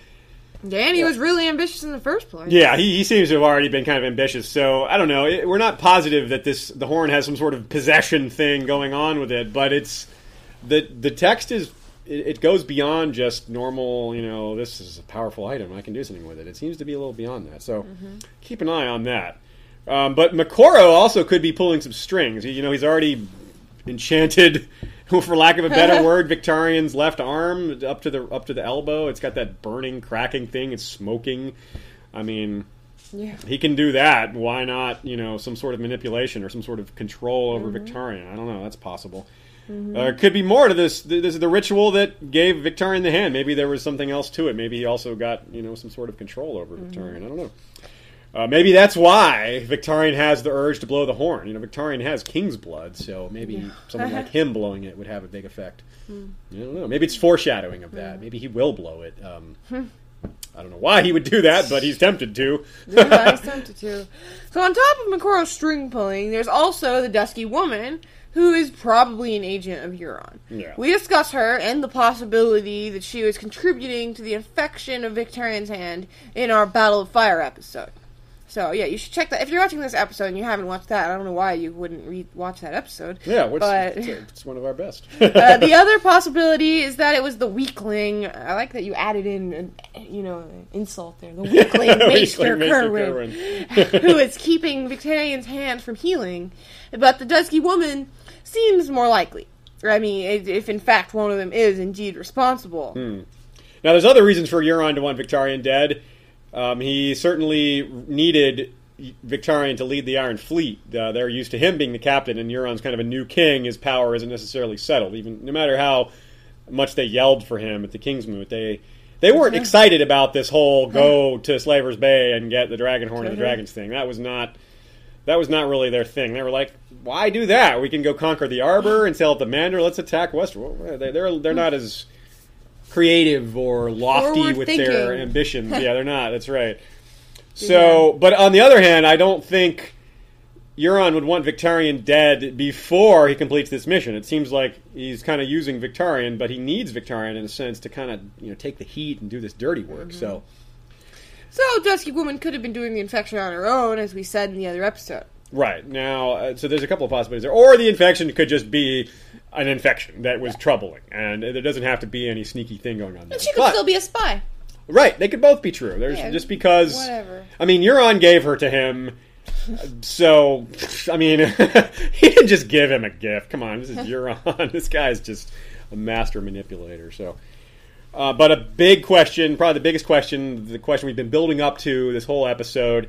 Yeah, and he was really ambitious in the first place. yeah, he, he seems to have already been kind of ambitious. So I don't know. It, we're not positive that this the horn has some sort of possession thing going on with it, but it's the the text is it, it goes beyond just normal. You know, this is a powerful item. I can do something with it. It seems to be a little beyond that. So keep an eye on that. Um, but Moqorro also could be pulling some strings. You know, he's already enchanted, for lack of a better word, Victarion's left arm up to the up to the elbow. It's got that burning, cracking thing. It's smoking. I mean, Yeah. he can do that. Why not? You know, some sort of manipulation or some sort of control over Mhm. Victarion. I don't know. That's possible. Mhm. Uh, could be more to this. This is the ritual that gave Victarion the hand. Maybe there was something else to it. Maybe he also got you know some sort of control over Victarion. I don't know. Uh, maybe that's why Victarion has the urge to blow the horn. You know, Victarion has king's blood, so maybe Yeah. someone like him blowing it would have a big effect. Hmm. I don't know. Maybe it's foreshadowing of that. Maybe he will blow it. Um, I don't know why he would do that, but he's tempted to. yeah, he's tempted to. So on top of Moqorro's string pulling, there's also the Dusky Woman, who is probably an agent of Euron. Yeah. We discuss her and the possibility that she was contributing to the infection of Victarion's hand in our Battle of Fire episode. So yeah, you should check that. If you're watching this episode and you haven't watched that, I don't know why you wouldn't re- watch that episode. Yeah, which, but it's, it's one of our best. uh, the other possibility is that it was the weakling. I like that you added in, an, you know, insult there. The weakling, Maester Kerwin, who is keeping Victarion's hand from healing. But the Dusky Woman seems more likely. I mean, if if in fact one of them is indeed responsible. Hmm. Now, there's other reasons for Euron to want Victarion dead. Um, he certainly needed Victarion to lead the Iron Fleet. Uh, they're used to him being the captain, and Euron's kind of a new king. His power isn't necessarily settled. Even no matter how much they yelled for him at the Kingsmoot, they they weren't excited about this whole go to Slaver's Bay and get the Dragon Horn of the. Dragons thing. That was not that was not really their thing. They were like, "Why do that? We can go conquer the Arbor and sail up the Mander. Let's attack Westeros." They- They're they're not as creative or lofty Forward with thinking. their ambitions. yeah, they're not. That's right. So, but on the other hand, I don't think Euron would want Victarion dead before he completes this mission. It seems like he's kind of using Victarion, but he needs Victarion in a sense to kind of you know take the heat and do this dirty work. So. So Dusky Woman could have been doing the infection on her own, as we said in the other episode. Right now, uh, so there's a couple of possibilities there, or the infection could just be an infection that was troubling, and there doesn't have to be any sneaky thing going on. There. But she could But- still be a spy. right. They could both be true. There's Yeah, just because. whatever. I mean, Euron gave her to him. So, I mean, he didn't just give him a gift. Come on, this is Euron. this guy's just a master manipulator. So, uh, but a big question, probably the biggest question, the question we've been building up to this whole episode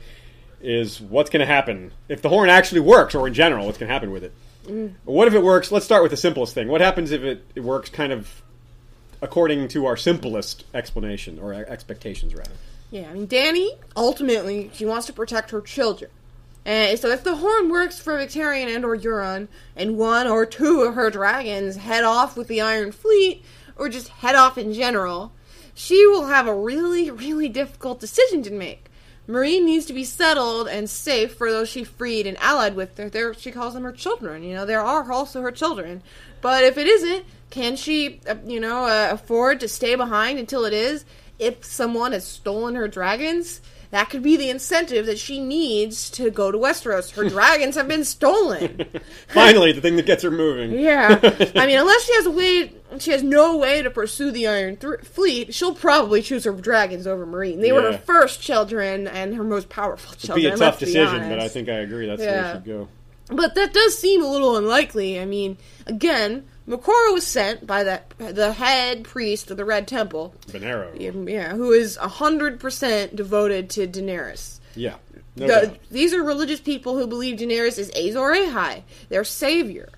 is what's going to happen if the horn actually works, or in general, what's going to happen with it? Mm. What if it works? Let's start with the simplest thing. What happens if it, it works kind of according to our simplest explanation or expectations, rather? Yeah, I mean, Dany ultimately she wants to protect her children, and so if the horn works for Victarion and or Euron, and one or two of her dragons head off with the Iron Fleet, or just head off in general, she will have a really, really difficult decision to make. Meereen needs to be settled and safe for those she freed and allied with. They're, they're, she calls them her children. You know, there are also her children. But if it isn't, can she, uh, you know, uh, afford to stay behind until it is? If someone has stolen her dragons, that could be the incentive that she needs to go to Westeros. Her dragons have been stolen. Finally, the thing that gets her moving. Yeah, I mean, unless she has a way, she has no way to pursue the Iron Th- Fleet. She'll probably choose her dragons over Meereen. They were her first children and her most powerful It'd children. be a tough decision, but I think I agree. That's the way Yeah. it should go. But that does seem a little unlikely. I mean, again, Moqorro was sent by the the head priest of the Red Temple, yeah, yeah, who is hundred percent devoted to Daenerys. Yeah. No The- these are religious people who believe Daenerys is Azor Ahai, their savior.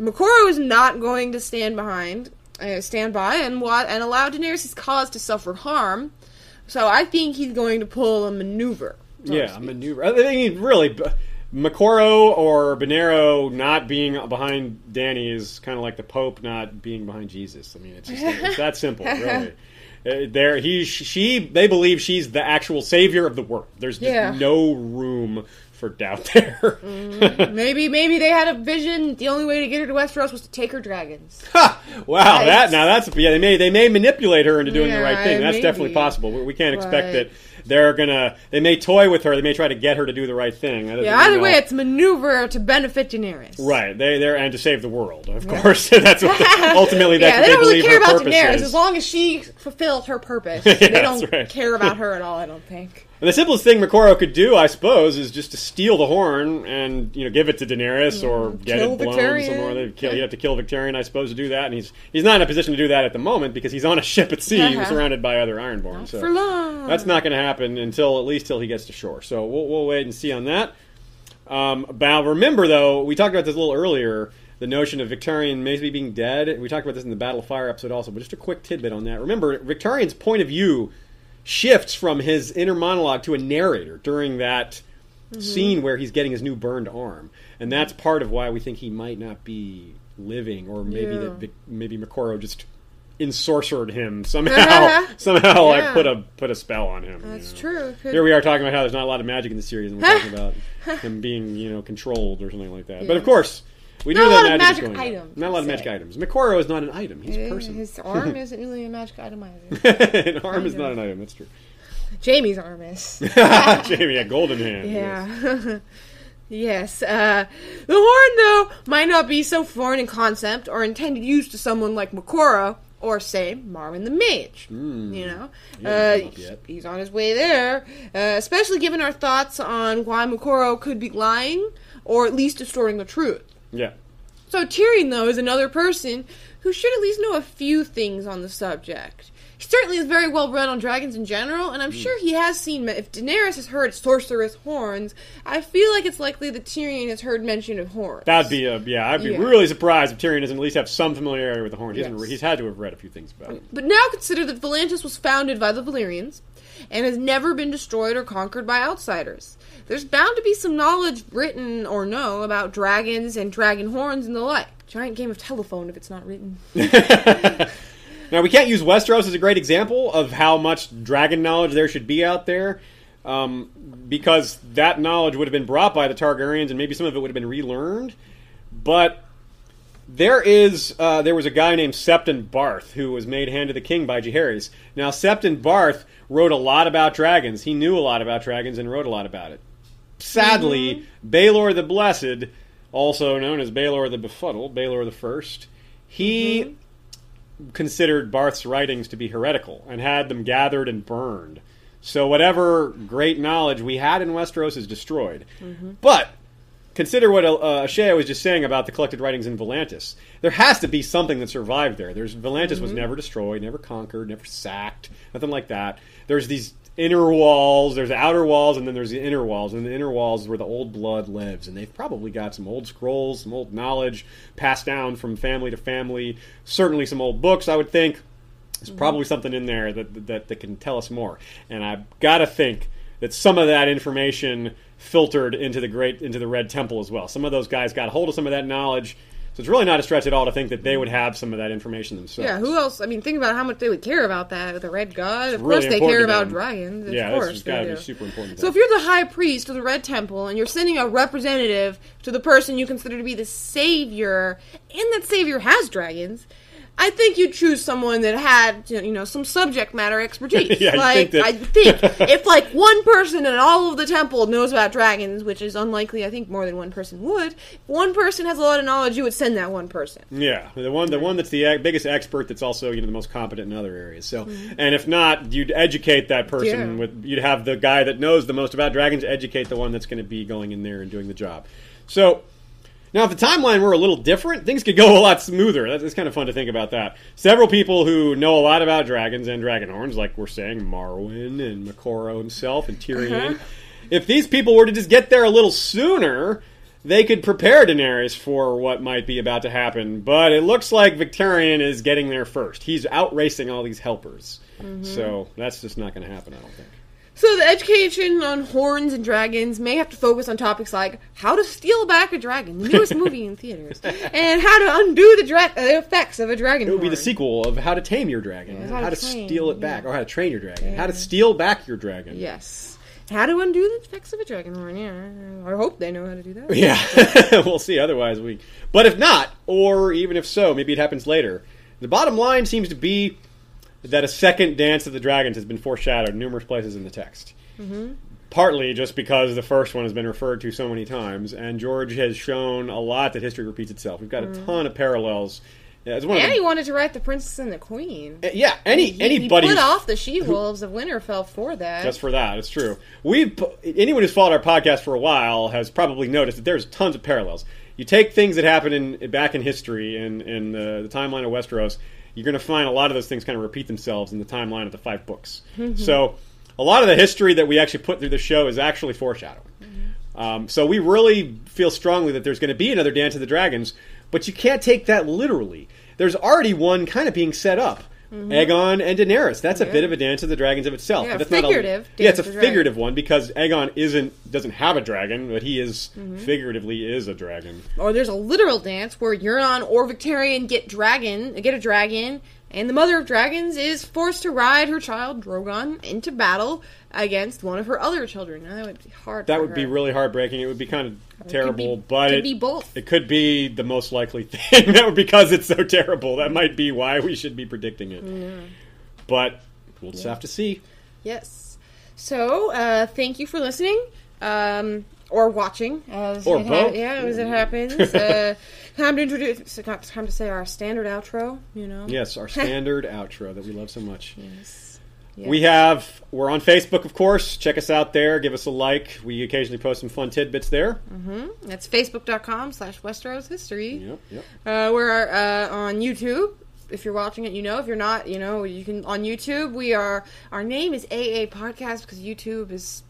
Moqorro is not going to stand behind, uh, stand by, and wa- and allow Daenerys' cause to suffer harm. So I think he's going to pull a maneuver. so Yeah, a maneuver. I think really, B- Moqorro or Benerro not being behind Dany is kind of like the Pope not being behind Jesus. I mean, it's just it's that simple, really. Uh, There, he, she, they believe she's the actual savior of the world. There's just Yeah. no room for doubt there. Mm, maybe maybe they had a vision. The only way to get her to Westeros was to take her dragons. Ha! Wow, that now that's yeah. They may they may manipulate her into doing the right thing. That's maybe. definitely possible. We, we can't expect that they're gonna. They may toy with her. They may try to get her to do the right thing. Yeah, either way, it's maneuver to benefit Daenerys. right. They they're and to save the world, of course. that's what, ultimately that's yeah, what they don't really care about Daenerys is. as long as she fulfills her purpose. Yeah, they don't right. care about her at all. I don't think. And the simplest thing Moqorro could do, I suppose, is just to steal the horn and you know give it to Daenerys or get Kill it blown Victarion. somewhere. They'd kill, you'd have to kill Victarion, I suppose, to do that. And he's he's not in a position to do that at the moment because he's on a ship at sea, Uh-huh. surrounded by other Ironborn. so For long. that's not going to happen until at least till he gets to shore. So we'll, we'll wait and see on that. Um, now remember though, we talked about this a little earlier. The notion of Victarion maybe being dead. We talked about this in the Battle of Fire episode also, but just a quick tidbit on that. Remember, Victarion's point of view shifts from his inner monologue to a narrator during that mm-hmm. scene where he's getting his new burned arm, and that's part of why we think he might not be living, or maybe Yeah. that Vic, maybe Moqorro just ensorcered him somehow. somehow, like put a put a spell on him. you That's know. true. Could- Here we are talking about how there's not a lot of magic in the series, and we're talking about him being, you know, controlled or something like that. But of course, we Not knew a that lot of magic, was magic going on. items, Not a lot of magic items. Moqorro is not an item; he's a person. His arm isn't really a magic item either. an arm is not an item. That's true. Jaime's arm is. Jaime, a golden hand. yes. Yeah. yes. Uh, the horn, though, might not be so foreign in concept or intended use to someone like Moqorro or, say, Marwyn the Mage. You know? hasn't Uh, come up yet. he's on his way there, uh, especially given our thoughts on why Moqorro could be lying or at least distorting the truth. Yeah. So Tyrion, though, is another person who should at least know a few things on the subject. He certainly is very well read on dragons in general, and I'm Hmm. sure he has seen. If Daenerys has heard sorceress horns, I feel like it's likely that Tyrion has heard mention of horns. That'd be a yeah. I'd be Yeah. really surprised if Tyrion doesn't at least have some familiarity with the horn. He hasn't Yes. re- he's had to have read a few things about it. But now consider that Volantis was founded by the Valyrians and has never been destroyed or conquered by outsiders. There's bound to be some knowledge, written or no, about dragons and dragon horns and the like. Giant game of telephone if it's not written. Now we can't use Westeros as a great example of how much dragon knowledge there should be out there, um, because that knowledge would have been brought by the Targaryens, and maybe some of it would have been relearned. But there is uh, there was a guy named Septon Barth who was made hand of the king by Jaehaerys. Now Septon Barth wrote a lot about dragons. He knew a lot about dragons and wrote a lot about it. Sadly, mm-hmm. Baelor the Blessed, also known as Baelor the Befuddled, Baelor the First, he mm-hmm. considered Barth's writings to be heretical and had them gathered and burned. So whatever great knowledge we had in Westeros is destroyed. Mm-hmm. But consider what uh, Shea was just saying about the collected writings in Volantis. There has to be something that survived there. There's Volantis was never destroyed, never conquered, never sacked, nothing like that. There's these inner walls, there's outer walls, and then there's the inner walls. And the inner walls is where the old blood lives, and they've probably got some old scrolls, some old knowledge passed down from family to family. Certainly some old books, I would think. There's mm-hmm. probably something in there that, that that can tell us more. And I've got to think that some of that information filtered into the great into the Red Temple as well. Some of those guys got hold of some of that knowledge. So it's really not a stretch at all to think that they would have some of that information themselves. Yeah, who else? I mean, think about how much they would care about that. The Red God, of really course, they care about dragons. Of yeah, course, this has got to be super important. to So if you're the high priest of the Red Temple and you're sending a representative to the person you consider to be the savior, and that savior has dragons, I think you'd choose someone that had you know some subject matter expertise. Yeah, like think that- I think if like one person in all of the temple knows about dragons, which is unlikely, I think more than one person would. If one person has a lot of knowledge, you would send that one person. Yeah, the one the one that's the biggest expert that's also you know the most competent in other areas. So, Mm-hmm. and if not, you'd educate that person Yeah. with you'd have the guy that knows the most about dragons educate the one that's going to be going in there and doing the job. So. Now, if the timeline were a little different, things could go a lot smoother. That's, it's kind of fun to think about that. Several people who know a lot about dragons and dragon horns, like we're saying, Marwyn and Moqorro himself and Tyrion, Uh-huh. if these people were to just get there a little sooner, they could prepare Daenerys for what might be about to happen. But it looks like Victarion is getting there first. He's out racing all these helpers. Mm-hmm. So that's just not going to happen, I don't think. So the education on horns and dragons may have to focus on topics like how to steal back a dragon, the newest movie in theaters, and how to undo the, dra- the effects of a dragon. It would be the sequel of How to Tame Your Dragon, Yeah, how, how to train, steal it back, yeah. or how to train your dragon, how to steal back your dragon. Yes. How to undo the effects of a dragon horn? Yeah, I hope they know how to do that. Yeah, we'll see. Otherwise, we. But if not, or even if so, maybe it happens later. The bottom line seems to be that a second Dance of the Dragons has been foreshadowed numerous places in the text. Mm-hmm. Partly just because the first one has been referred to so many times, and George has shown a lot that history repeats itself. We've got a mm-hmm. ton of parallels. Yeah, And the- he wanted to write the princess and the queen. Uh, yeah, any He, anybody he put off the she wolves of Winterfell for that. just for that. It's true. We've anyone who's followed our podcast for a while has probably noticed that there's tons of parallels. You take things that happen in back in history in in the, the timeline of Westeros, you're going to find a lot of those things kind of repeat themselves in the timeline of the five books. So a lot of the history that we actually put through the show is actually foreshadowing. Um, so we really feel strongly that there's going to be another Dance of the Dragons, but you can't take that literally. There's already one kind of being set up. Mm-hmm. Aegon and Daenerys. That's a bit of a Dance of the Dragons of itself. Yeah, but it's figurative Not a, yeah, it's a Dance of the figurative one because Aegon isn't doesn't have a dragon, but he is mm-hmm. figuratively is a dragon. or there's a literal dance where Euron or Victarion get dragon, get a dragon, and the mother of dragons is forced to ride her child Drogon into battle against one of her other children. Now, that would be hard. That would be really heartbreaking. It would be kind of terrible, be- but could it, be both. It could be the most likely thing. that because it's so terrible. That might be why we should be predicting it. But we'll just have to see. Yes. So, uh, thank you for listening. Um, or watching, Or it ha- both. yeah, as it happens. uh, time to introduce. Time to say our standard outro. You know. Yes, our standard outro that we love so much. Yes. We have we're on Facebook, of course. Check us out there. Give us a like. We occasionally post some fun tidbits there. That's facebook.com slash Westeros History. Yep, yep. Uh, we're uh, on YouTube. If you're watching it, you know. If you're not, you know, you can on YouTube. We are. Our name is AA Podcast because YouTube is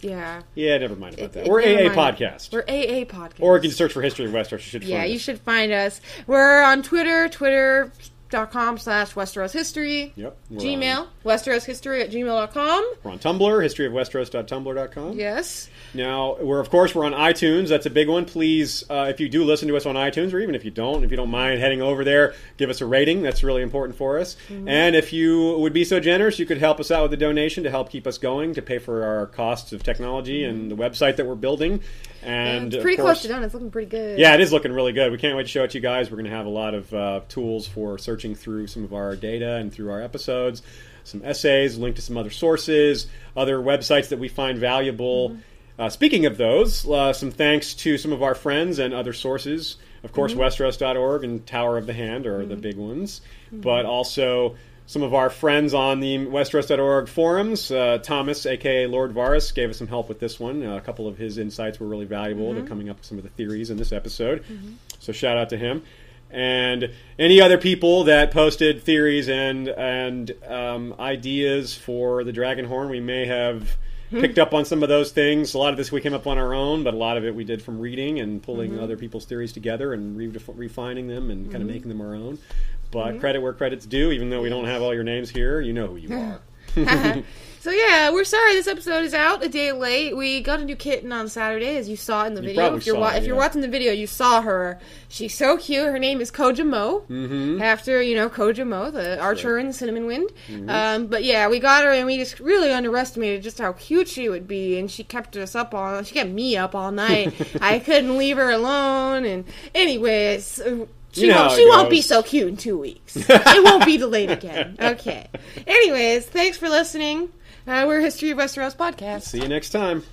yeah. Yeah, never mind about It- that. it- We're AA mind. podcast. We're AA Podcast. or you can search for History of Westeros. You should yeah, you us. should find us. We're on Twitter, Twitter. Twitter.com slash Westeros History. Yep, Gmail. Westeros History at gmail.com. We're on Tumblr, history of historyofwesteros.tumblr.com. Yes. Now, we're of course we're on iTunes. That's a big one. Please, uh, if you do listen to us on iTunes, or even if you don't, if you don't mind heading over there, give us a rating. That's really important for us. Mm-hmm. And if you would be so generous, you could help us out with a donation to help keep us going, to pay for our costs of technology and the website that we're building. And it's pretty course, close to done. It's looking pretty good. yeah, it is looking really good. We can't wait to show it to you guys. We're going to have a lot of uh, tools for searching through some of our data and through our episodes, some essays, link to some other sources, other websites that we find valuable. Uh, speaking of those, uh, some thanks to some of our friends and other sources. Of course, Mhm. Westeros.org and Tower of the Hand are the big ones, but also some of our friends on the Westeros.org forums. Uh, Thomas, aka Lord Varus, gave us some help with this one. Uh, a couple of his insights were really valuable to Mhm. coming up with some of the theories in this episode. So shout out to him. And any other people that posted theories and and um, ideas for the dragon horn. we may have picked up on some of those things. A lot of this we came up on our own, but a lot of it we did from reading and pulling Mhm. other people's theories together and re- refining them and kind of Mhm. making them our own. But Mhm. credit where credit's due, even though we don't have all your names here, you know who you are. So yeah, we're sorry this episode is out a day late. We got a new kitten on Saturday, as you saw in the You video. If you're wa- it, if you're watching the video, you saw her. She's so cute. Her name is Kojja Mo, mm-hmm. after you know Kojja Mo, the archer in the Cinnamon Wind. Mhm. Um, but yeah, we got her, and we just really underestimated just how cute she would be, and she kept us up all. She kept me up all night. I couldn't leave her alone, and anyways. uh, She, You know won't, she won't be so cute in two weeks. it won't be delayed again. Okay. Anyways, thanks for listening. Uh, we're History of Westeros podcast. See you next time.